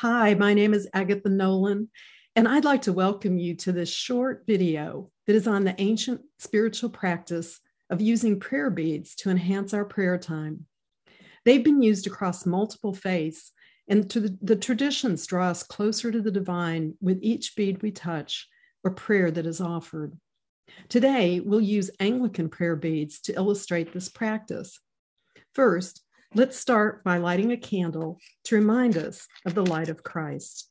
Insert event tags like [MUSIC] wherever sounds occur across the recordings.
Hi, my name is Agatha Nolan, and I'd like to welcome you to this short video that is on the ancient spiritual practice of using prayer beads to enhance our prayer time. They've been used across multiple faiths, and the, the traditions draw us closer to the divine with each bead we touch or prayer that is offered. Today, we'll use Anglican prayer beads to illustrate this practice. First, Let's start by lighting a candle to remind us of the light of Christ.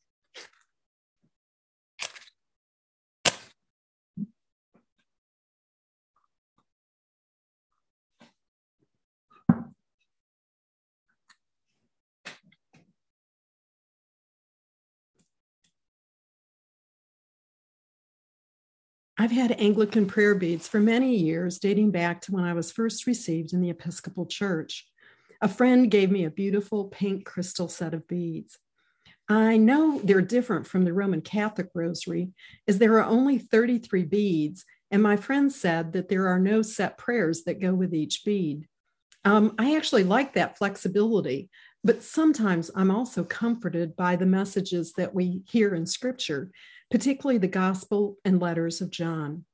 I've had Anglican prayer beads for many years, dating back to when I was first received in the Episcopal Church. A friend gave me a beautiful pink crystal set of beads. I know they're different from the Roman Catholic rosary, as there are only 33 beads, and my friend said that there are no set prayers that go with each bead. Um, I actually like that flexibility, but sometimes I'm also comforted by the messages that we hear in Scripture, particularly the Gospel and letters of John.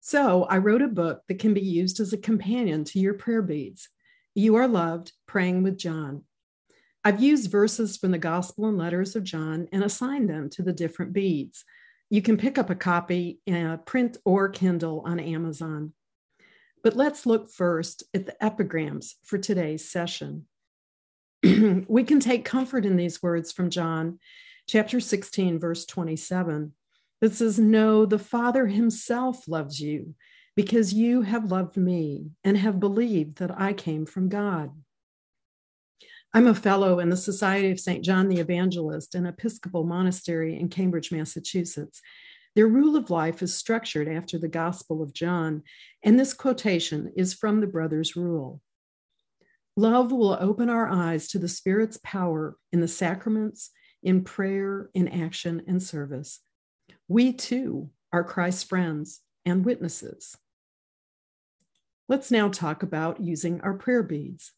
So I wrote a book that can be used as a companion to your prayer beads. You are loved, praying with John. I've used verses from the Gospel and letters of John and assigned them to the different beads. You can pick up a copy, print or Kindle on Amazon. But let's look first at the epigrams for today's session. [CLEARS THROAT] we can take comfort in these words from John chapter 16, verse 27 that says, No, the Father himself loves you because you have loved me and have believed that I came from God. I'm a fellow in the Society of St. John the Evangelist, an Episcopal monastery in Cambridge, Massachusetts. Their rule of life is structured after the Gospel of John, and this quotation is from the Brothers' Rule. Love will open our eyes to the Spirit's power in the sacraments, in prayer, in action, and service. We too are Christ's friends and witnesses. Let's now talk about using our prayer beads.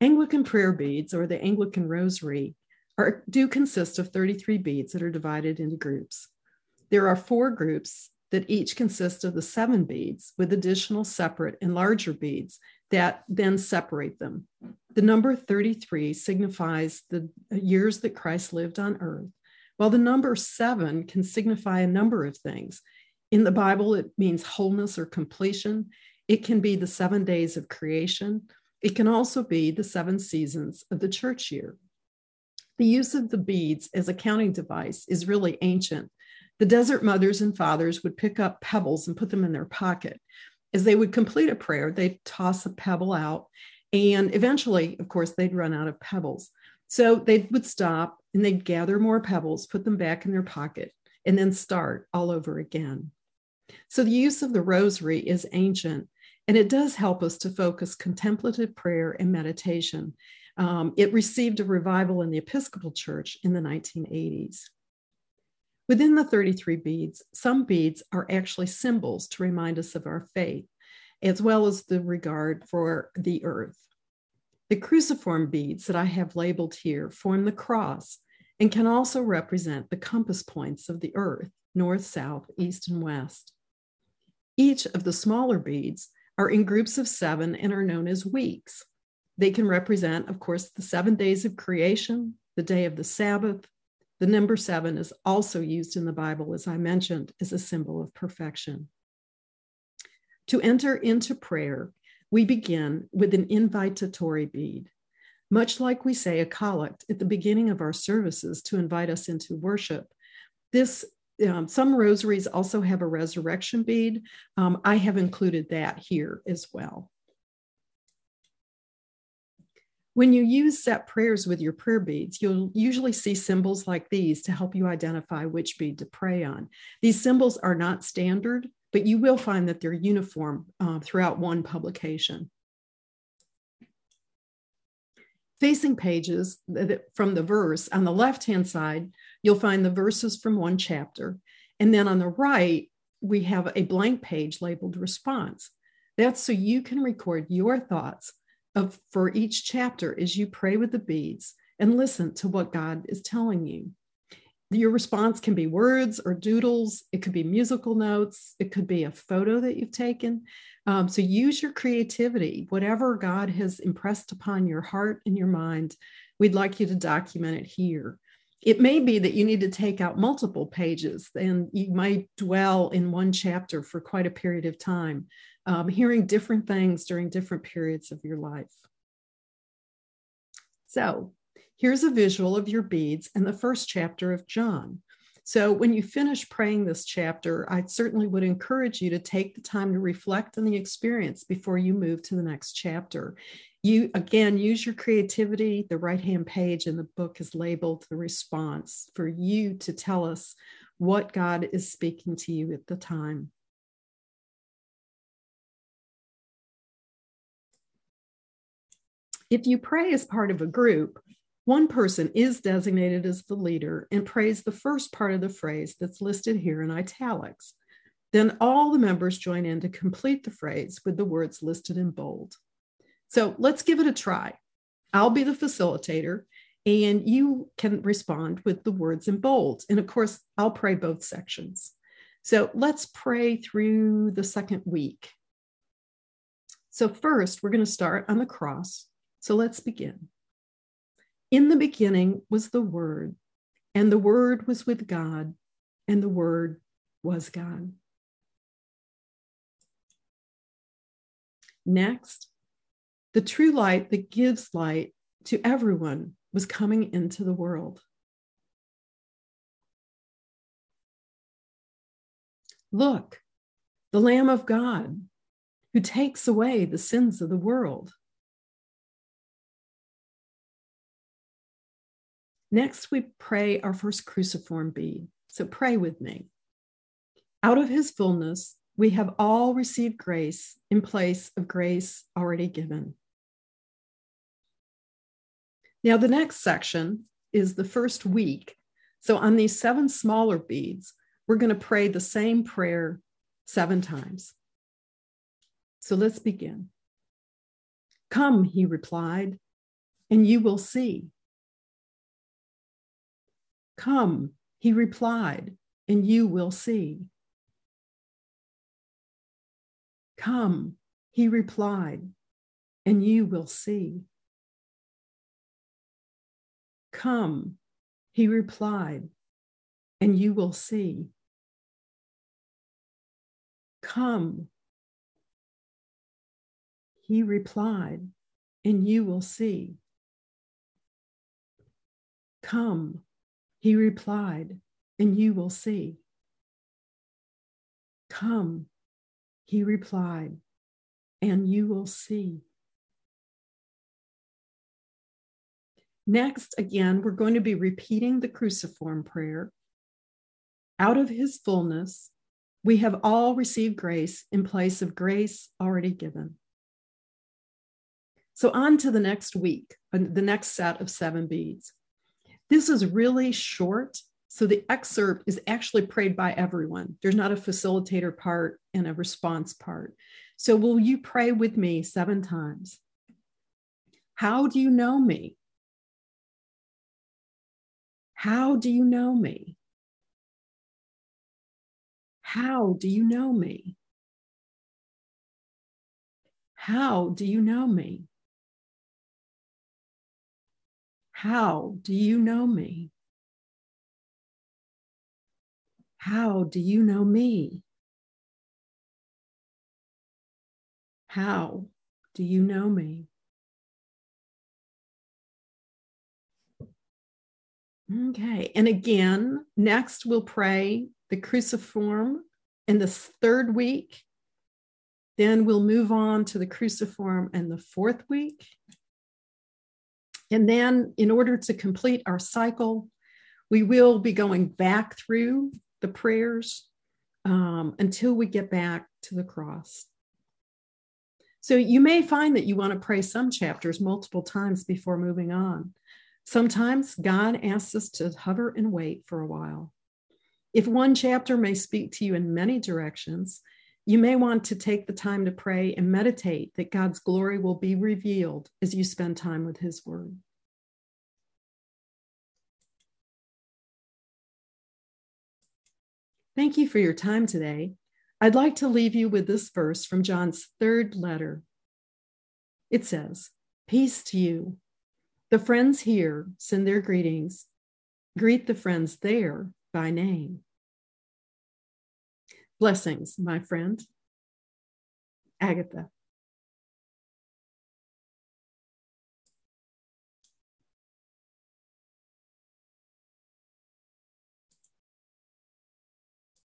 Anglican prayer beads, or the Anglican rosary, are, do consist of 33 beads that are divided into groups. There are four groups that each consist of the seven beads with additional separate and larger beads that then separate them. The number 33 signifies the years that Christ lived on earth, while the number seven can signify a number of things. In the Bible, it means wholeness or completion. It can be the seven days of creation. It can also be the seven seasons of the church year. The use of the beads as a counting device is really ancient. The desert mothers and fathers would pick up pebbles and put them in their pocket. As they would complete a prayer, they'd toss a pebble out, and eventually, of course, they'd run out of pebbles. So they would stop and they'd gather more pebbles, put them back in their pocket, and then start all over again. So the use of the rosary is ancient, and it does help us to focus contemplative prayer and meditation. Um, it received a revival in the Episcopal Church in the 1980s. Within the 33 beads, some beads are actually symbols to remind us of our faith, as well as the regard for the earth. The cruciform beads that I have labeled here form the cross and can also represent the compass points of the earth north, south, east, and west. Each of the smaller beads are in groups of seven and are known as weeks. They can represent, of course, the seven days of creation, the day of the Sabbath. The number seven is also used in the Bible, as I mentioned, as a symbol of perfection. To enter into prayer, we begin with an invitatory bead. Much like we say a collect at the beginning of our services to invite us into worship, this um, some rosaries also have a resurrection bead. Um, I have included that here as well. When you use set prayers with your prayer beads, you'll usually see symbols like these to help you identify which bead to pray on. These symbols are not standard, but you will find that they're uniform uh, throughout one publication. Facing pages from the verse, on the left hand side, you'll find the verses from one chapter. And then on the right, we have a blank page labeled response. That's so you can record your thoughts of for each chapter as you pray with the beads and listen to what God is telling you. Your response can be words or doodles. It could be musical notes. It could be a photo that you've taken. Um, so use your creativity, whatever God has impressed upon your heart and your mind. We'd like you to document it here. It may be that you need to take out multiple pages and you might dwell in one chapter for quite a period of time, um, hearing different things during different periods of your life. So, here's a visual of your beads in the first chapter of John. So, when you finish praying this chapter, I certainly would encourage you to take the time to reflect on the experience before you move to the next chapter. You again use your creativity. The right hand page in the book is labeled the response for you to tell us what God is speaking to you at the time. If you pray as part of a group, one person is designated as the leader and prays the first part of the phrase that's listed here in italics. Then all the members join in to complete the phrase with the words listed in bold. So let's give it a try. I'll be the facilitator and you can respond with the words in bold. And of course, I'll pray both sections. So let's pray through the second week. So, first, we're going to start on the cross. So let's begin. In the beginning was the Word, and the Word was with God, and the Word was God. Next, the true light that gives light to everyone was coming into the world. Look, the Lamb of God who takes away the sins of the world. Next, we pray our first cruciform bead. So pray with me. Out of his fullness, we have all received grace in place of grace already given. Now, the next section is the first week. So, on these seven smaller beads, we're going to pray the same prayer seven times. So, let's begin. Come, he replied, and you will see. Come, he replied, and you will see. Come, he replied, and you will see. Come, he replied, and you will see. Come, he replied, and you will see. Come, he replied, and you will see. Come, he replied, and you will see. Next, again, we're going to be repeating the cruciform prayer. Out of his fullness, we have all received grace in place of grace already given. So, on to the next week, uh, the next set of seven beads. This is really short. So the excerpt is actually prayed by everyone. There's not a facilitator part and a response part. So will you pray with me seven times? How do you know me? How do you know me? How do you know me? How do you know me? How do you know me? How do you know me? How do you know me? Okay, and again, next we'll pray the cruciform in the third week. Then we'll move on to the cruciform in the fourth week. And then, in order to complete our cycle, we will be going back through the prayers um, until we get back to the cross. So, you may find that you want to pray some chapters multiple times before moving on. Sometimes God asks us to hover and wait for a while. If one chapter may speak to you in many directions, You may want to take the time to pray and meditate that God's glory will be revealed as you spend time with His Word. Thank you for your time today. I'd like to leave you with this verse from John's third letter. It says, Peace to you. The friends here send their greetings. Greet the friends there by name. Blessings, my friend. Agatha.